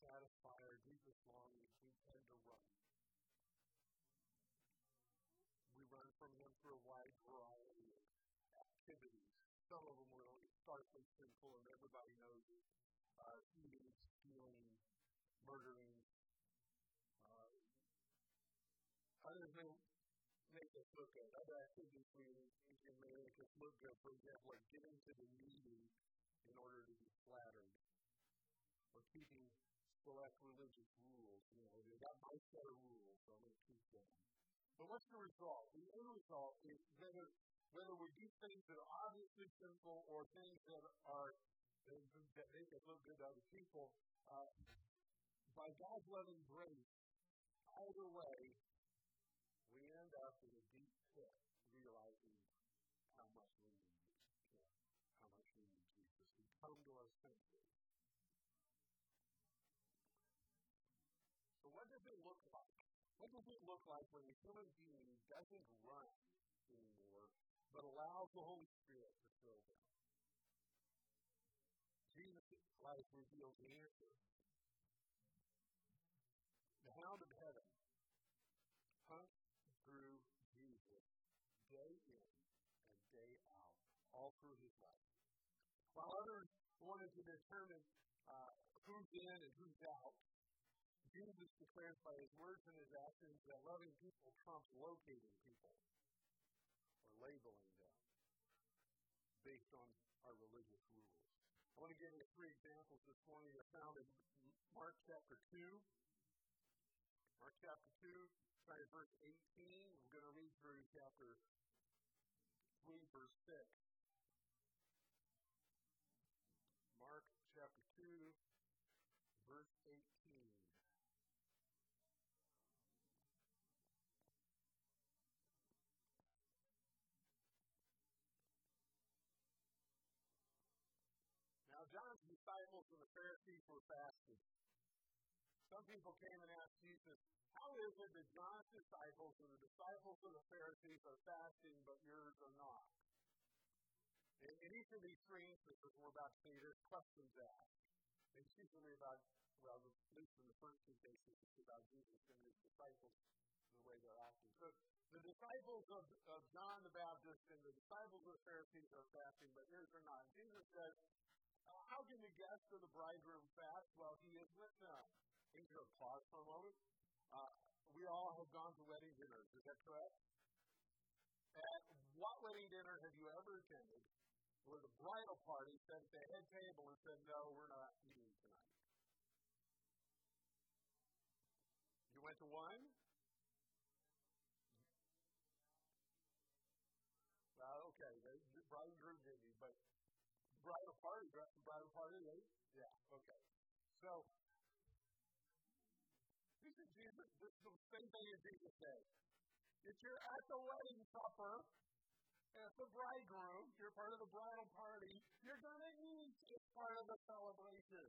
satisfy our deepest longings, we tend to run. We run from Him through a wide variety of activities. Some of them are starkly sinful, and everybody knows. Uh, eating, stealing, murdering. Uh, others may make us look good. Other activities we, can make us look good. For example, like getting to the meeting in order to be flattered, or keeping select religious rules. You know, they got my set of rules, so I'm going to keep them. But what's the result? The end result is whether whether we do things that are obviously sinful or things that are that make us look good to other people, uh, by God's loving grace, either way, we end up in a What does it look like when a human being doesn't run anymore, but allows the Holy Spirit to fill them? Jesus' life reveals the answer. The hound of heaven hunts through Jesus day in and day out, all through his life. While others wanted to determine uh, who's in and who's out, Jesus declares by his words and his actions that loving people trumps locating people or labeling them based on our religious rules. I want to give you three examples this morning that found in Mark chapter 2. Mark chapter 2, starting verse 18. We're going to read through chapter 3, verse 6. Mark chapter 2, verse Pharisees were fasting. Some people came and asked Jesus, How is it that John's disciples and the disciples of the Pharisees are fasting, but yours are not? In, in each of these three instances we're about to see, there's questions asked. It's usually about, well, at least in the first two cases, it's about Jesus and his disciples and the way they're acting. So the disciples of, of John the Baptist and the disciples of the Pharisees are fasting, but yours are not. Jesus says, How can the guests of the bridegroom fast while he is with them? Can you pause for a moment? Uh, we all have gone to wedding dinners, is that correct? At what wedding dinner have you ever attended where the bridal party sat at the head table and said, No, we're not eating tonight? You went to one? So, this is Jesus, this is the same thing as Jesus said. If you're at the wedding supper, as the bridegroom, you're part of the bridal party, you're going to eat as part of the celebration.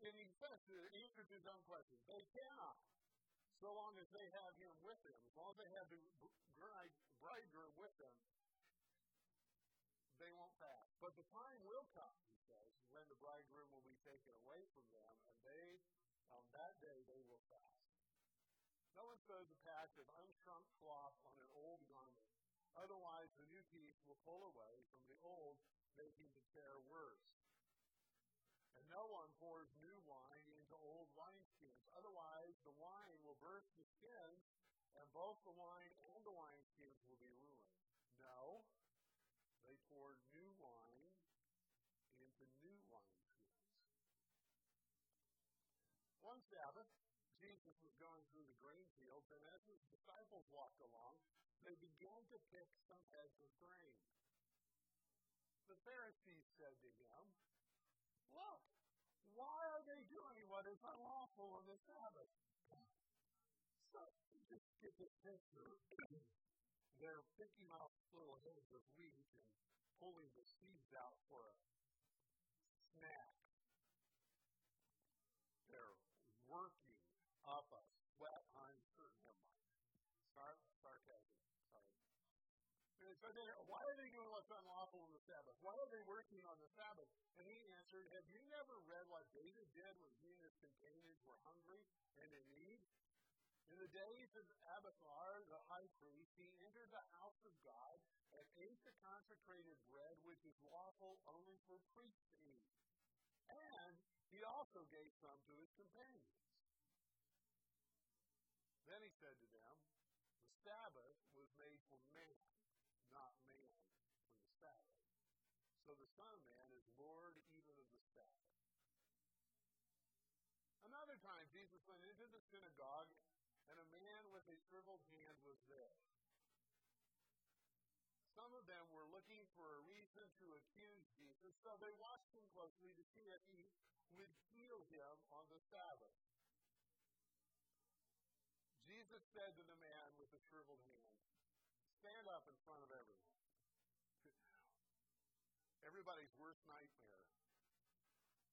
And he says, to answer his own question, they cannot, so long as they have him with them, as long as they have the bride, bridegroom with them, they won't fast. But the time will come, when the bridegroom will be taken away from them, and they on that day they will fast. No one sews a patch of unshrunk cloth on an old garment. Otherwise, the new piece will pull away from the old, making the tear worse. And no one pours new wine into old wineskins. Otherwise, the wine will burst the skins, and both the wine and the wineskins will be ruined. No, they pour new wine into new wine one Sabbath, Jesus was going through the grain fields, and as his disciples walked along, they began to pick some heads of grain. The Pharisees said to him, Look, why are they doing what is unlawful on the Sabbath? So, just get this picture. They're picking off little heads of wheat and pulling the seeds out for a snack. They're working up a sweat, I'm certain. Never mind. Sar- sarcasm. Sorry. So then, why are they doing what's unlawful on the Sabbath? Why are they working on the Sabbath? And he answered, Have you never read what David did when he and his companions were hungry and in need? In the days of Abiathar, the high priest, he entered the house of God and ate the consecrated bread which is lawful only for priests to eat. And he also gave some to his companions. Then he said to them, The Sabbath was made for man, not man Sabbath. So the Son of Man is Lord even of the Sabbath. Another time, Jesus went into the synagogue, and a man with a shriveled hand was there. Some of them were looking for a reason to accuse Jesus, so they watched him closely to see if he would heal him on the Sabbath. Jesus said to the man with the shriveled hand, Stand up in front of everyone. Nightmare.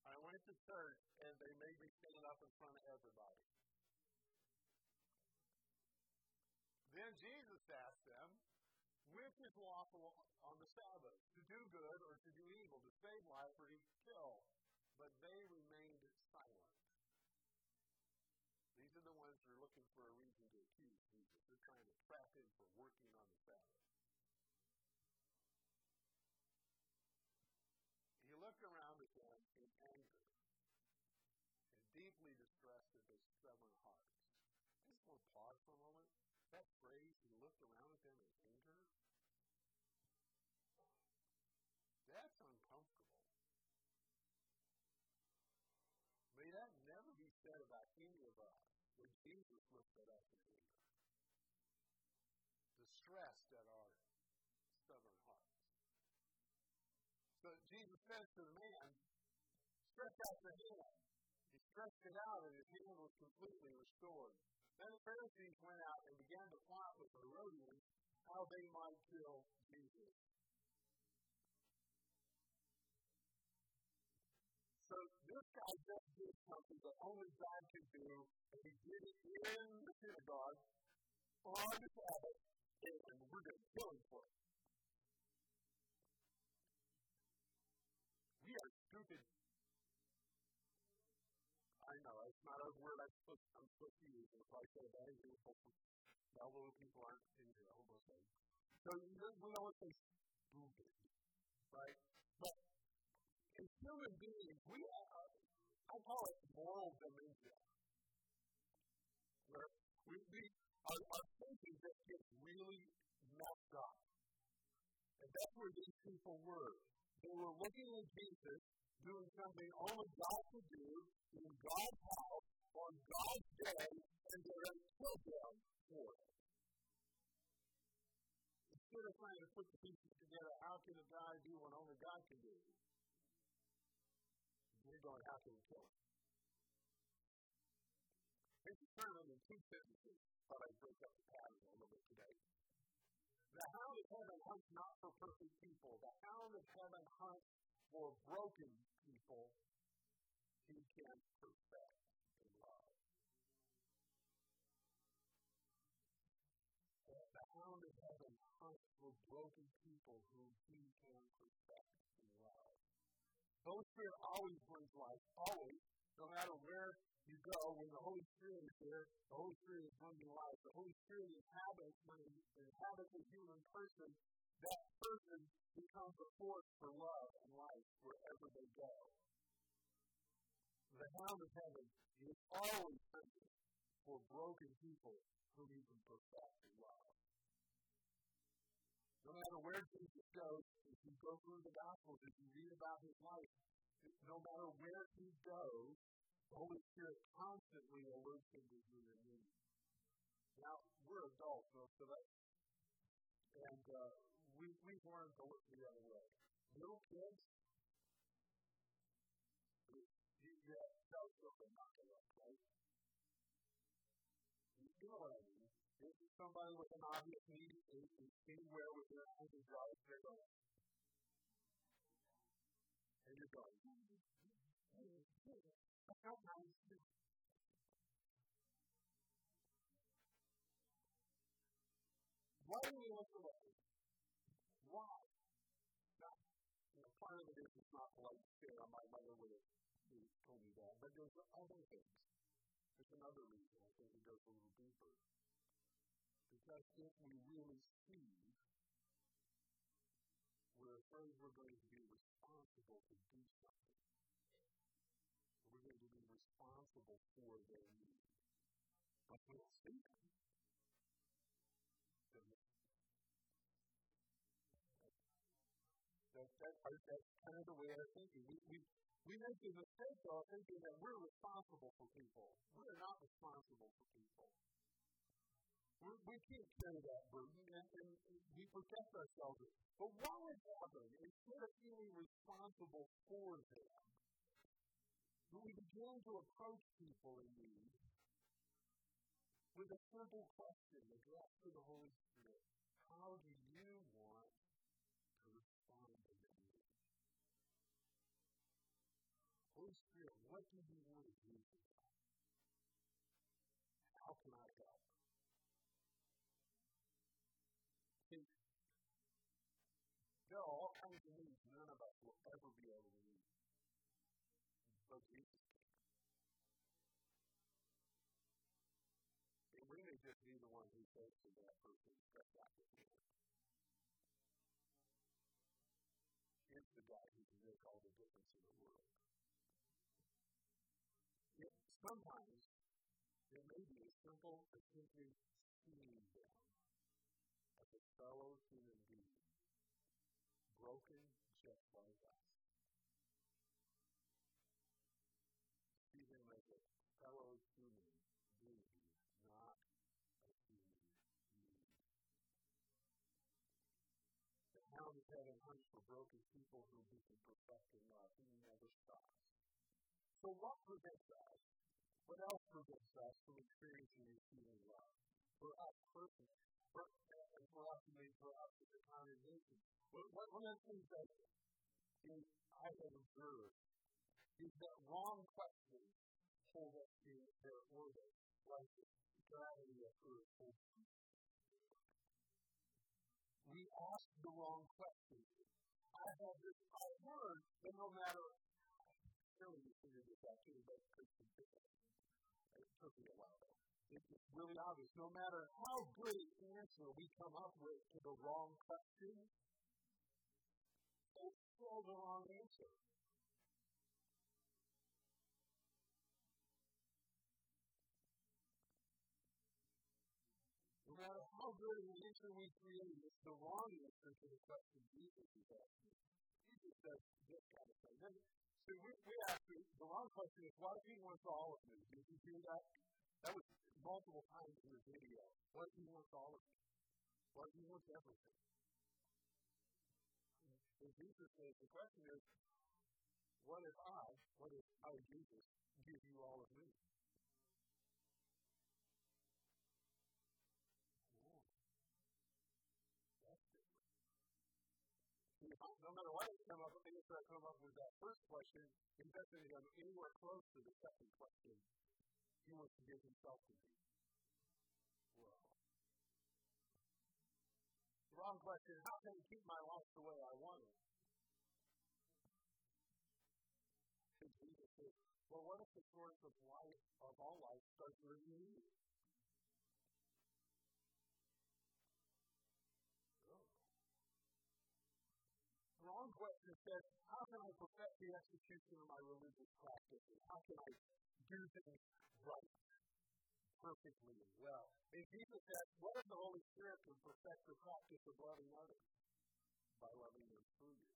I went to church and they made me stand up in front of everybody. Then Jesus asked them, which is lawful on the Sabbath, to do good or to do evil, to save life or to kill? But they remained silent. These are the ones who are looking for a reason to accuse Jesus. They're trying to trap him for working on the Sabbath. He looked around at them in anger and deeply distressed at their stubborn hearts. I just want to pause for a moment. That phrase, he looked around at them in anger, that's uncomfortable. May that never be said about any of us when Jesus looked at us in anger. Distressed at our stubborn hearts. So Jesus says to the man, stretch out the hand. He stretched it out and his hand was completely restored. Then the Pharisees went out and began to plot with the Herodians how they might kill Jesus. So this guy just did something that only God could do, and he did it in the synagogue on the Sabbath, and we're going to kill him for it. To use. If I say that, you although people aren't in here, I almost say. So we what they stupid, right? But as human beings, we are, I call it moral dementia. Where we, we our, our thinking just gets really messed up. And that's where these people were. They were looking at Jesus doing something only God could do in God's house on God's day, and they're going to kill them for it. Instead of trying to put the pieces together, how can a guy do what only God can do? They're going, how can we kill him? Here's a sermon in two sentences. Thought I'd break up the pattern a little bit today. The hound of heaven hunts not for perfect people. The hound of heaven hunts for broken people he can perfect for broken people whom he can perfect in love. Holy Spirit always brings life, always, no matter where you go, when the Holy Spirit is there, the Holy Spirit is bringing life. The Holy Spirit inhabits, when it inhabits a human person, that person becomes a force for love and life wherever they go. The hound of heaven is always searching for broken people whom he perfect love. No matter where Jesus goes, if you go through the Gospels, if you read about his life, no matter where he goes, the Holy Spirit constantly alerts him to human need. Now, we're adults, most of us, and uh, we, we've learned to look the other way. Little kids, you, to tell not to look, right? You know what somebody with an obvious need is, is anywhere with their own desires, they're going. And you're going. How nice is Why do we look away? Why? Now, you know, part of it is it's not like Sarah, my mother would have told me that, but there's other things. There's another reason. I think it goes a little deeper. Because if we really see, we're afraid we're going to be responsible to do something. We're going to be responsible for their needs. But we don't see them. That, that, that's kind of the way I think. We, we, we make the mistake of thinking that we're responsible for people. We're not responsible for people. We're, can not carry that burden, and, and we protect ourselves. But what would happen instead of feeling responsible for them? When we begin to approach people in need with a simple question addressed to the Holy Spirit How do just be the one who says to that person, stretch out your hand. Here's the guy who can make all the difference in the world. Yet sometimes it may be as simple simply seeing them as a fellow The hound of hunts for broken people who be perfect in love. He never stops. So what prevents us? What else prevents us from experiencing and receiving love? For us personally, for, and for us, and for us as a congregation. One of the things that is, I have observed is that wrong questions hold us in their orbit, like gravity of Earth holds We ask the wrong questions. I have this, I heard that no matter surely you figured this out too, but it took me a while though. It's really obvious. No matter how great answer we come up with to the wrong question, it's still the wrong answer. Good an we create, it's the wrong answer to the question Jesus is asking. Jesus says this kind of thing. So we, we asked the wrong question is, what if he wants all of me? Did you hear that? That was multiple times in the video. What if he wants all of me? What if he wants everything? And Jesus says, the question is, what if I, what if I, Jesus, give you all of me? No matter what I come up, answer I come up with that first question, he doesn't have anywhere close to the second question. He wants to give himself to me. Well, wrong question, how can I keep my life the way I want it? Jesus says, well, what if the source of life, of all life, starts with you? Says, how can I perfect the execution of my religious practices? How can I do things right, perfectly, and well? And Jesus said, what if the Holy Spirit can perfect the practice of loving others? By loving them through you.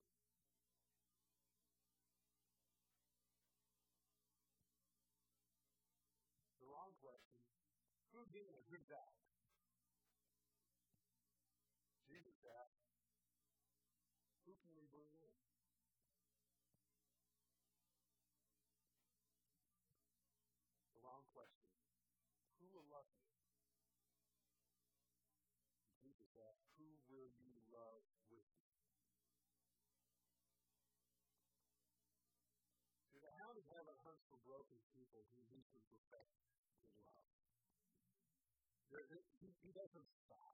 The wrong question, who's in and who's out? Jesus Who will you love with me? See, the hound of heaven hunts for broken people who he can perfect in love. There, he, he doesn't stop.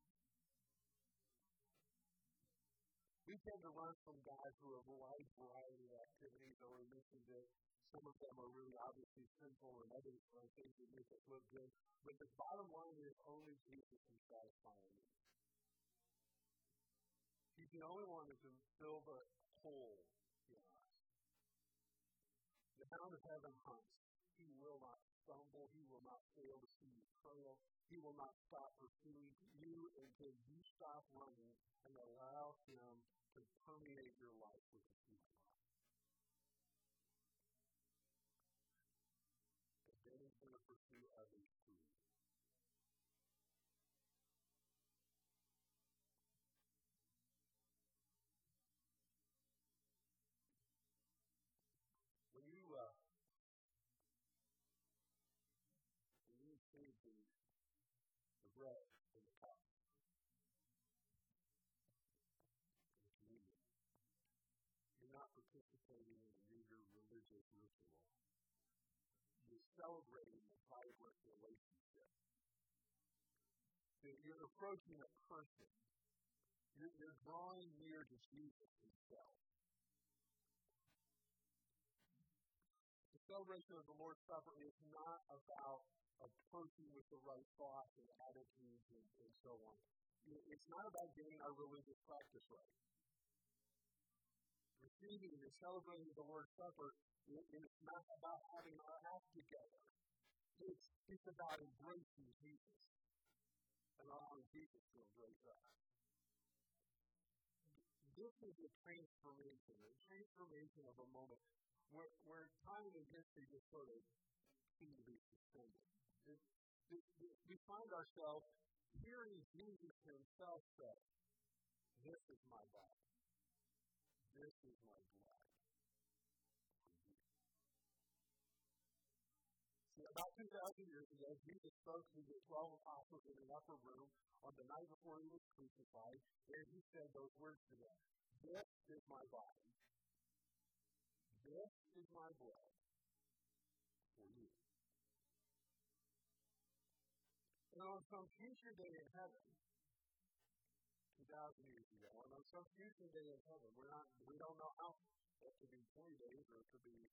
we tend to run from God through a wide variety of activities, or we mentioned that some of them are really obviously sinful and others are things that make us look good. But the bottom line is only Jesus can satisfy needs. He's the only one who can fill the hole in us. The hound of heaven hunts. He will not stumble. He will not fail to see you trail. He will not stop pursuing you until you stop running and allow him to permeate your life with his love. And then he's going to pursue others too. Participating in major religious ritual. You're celebrating a vibrant relationship. You're approaching a person. You're, you're drawing near to Jesus himself. The celebration of the Lord's Supper is not about a person with the right thoughts and attitudes and, and so on. It's not about getting our religious practice right receiving and celebrating the Lord's Supper is not about having our act together. It's, it's about embracing Jesus and allowing Jesus to embrace us. This is a transformation, a transformation of a moment where, where time and history just sort of seem to be suspended. We find ourselves hearing Jesus himself say, This is my body. This is my blood for you. See, about 2,000 years ago, Jesus spoke to the 12 apostles in an upper room on the night before he was crucified, and he said those words to them This is my body. This is my blood for you. And on some future day in heaven, 2,000 years ago, and on some future day in heaven, we're not, we don't know how. It could be 20 days or it could be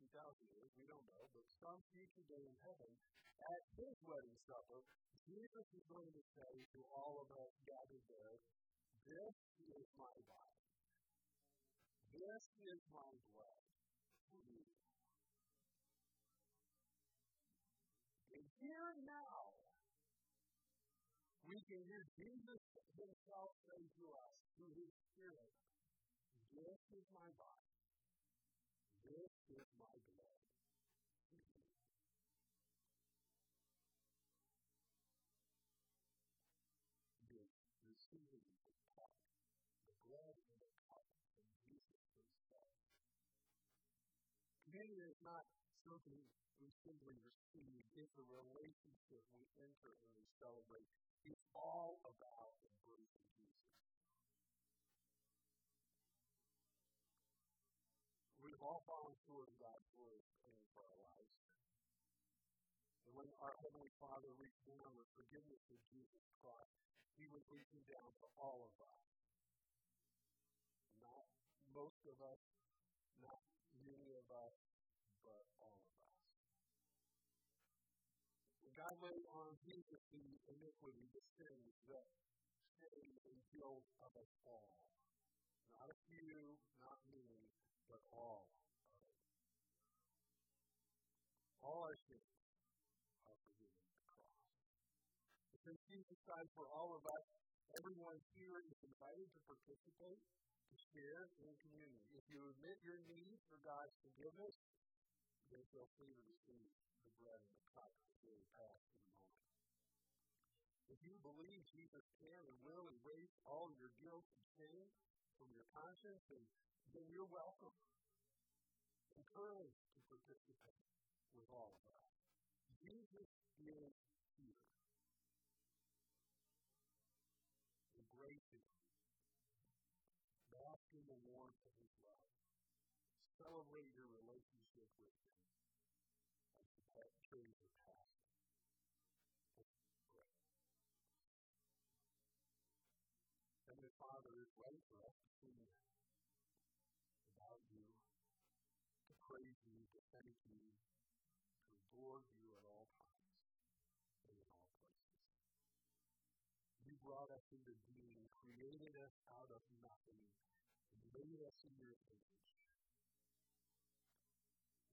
2,000 years, we don't know, but some future day in heaven, at his wedding supper, Jesus is going to say to all of us gathered there, This is my body. This is my blood. And here now, we can hear Jesus himself say to us through his Spirit, This is my body. This is my blood. You're receiving the cup, the blood and the cup of Jesus himself. Communion is not something we simply receive, it's a relationship we enter and we celebrate. It's all about embracing Jesus. All fallen short of God's word plan for our lives. And when our Heavenly Father reached down with forgiveness of Jesus Christ, He was reaching down for all of us. Not most of us, not many of us, but all of us. God laid on Jesus the iniquity, the sins, the shame and guilt of us all. Not a few, not many, but all us. All our sins are forgiven at the cross. But since Jesus died for all of us, everyone here is invited to participate, to share in communion. If you admit your need for God's forgiveness, then feel free to receive the bread and the cup will pass in a moment. If you believe Jesus can and will erase all your guilt and shame from your conscience, then, then you're welcome. Encouraged to participate with all of us. Jesus is here. Embrace Him. Bask the warmth of His love. Celebrate your relationship with Him as the trees are passing. Heavenly Father, is right for us to sing praise you, to thank you, to adore you at all times and in all places. You brought us into being, created us out of nothing, made us in your image.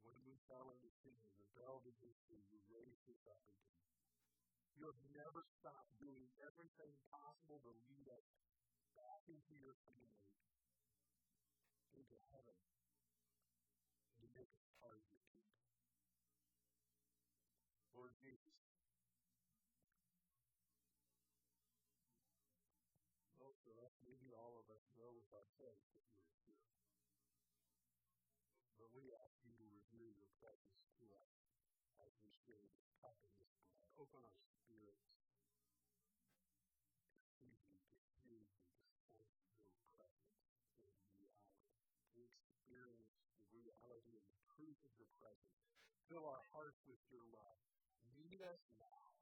When we fell into sin and rebelled against you, you raised us up again. You have never stopped doing everything possible to lead us back into your family, into heaven, us part of your kingdom. Lord Jesus, most of us, maybe all of us, know with ourselves that you are here. But we ask you to reveal your presence to us as we share this cup and this blood. Open our spirits presence. Fill our hearts with your love. Meet us now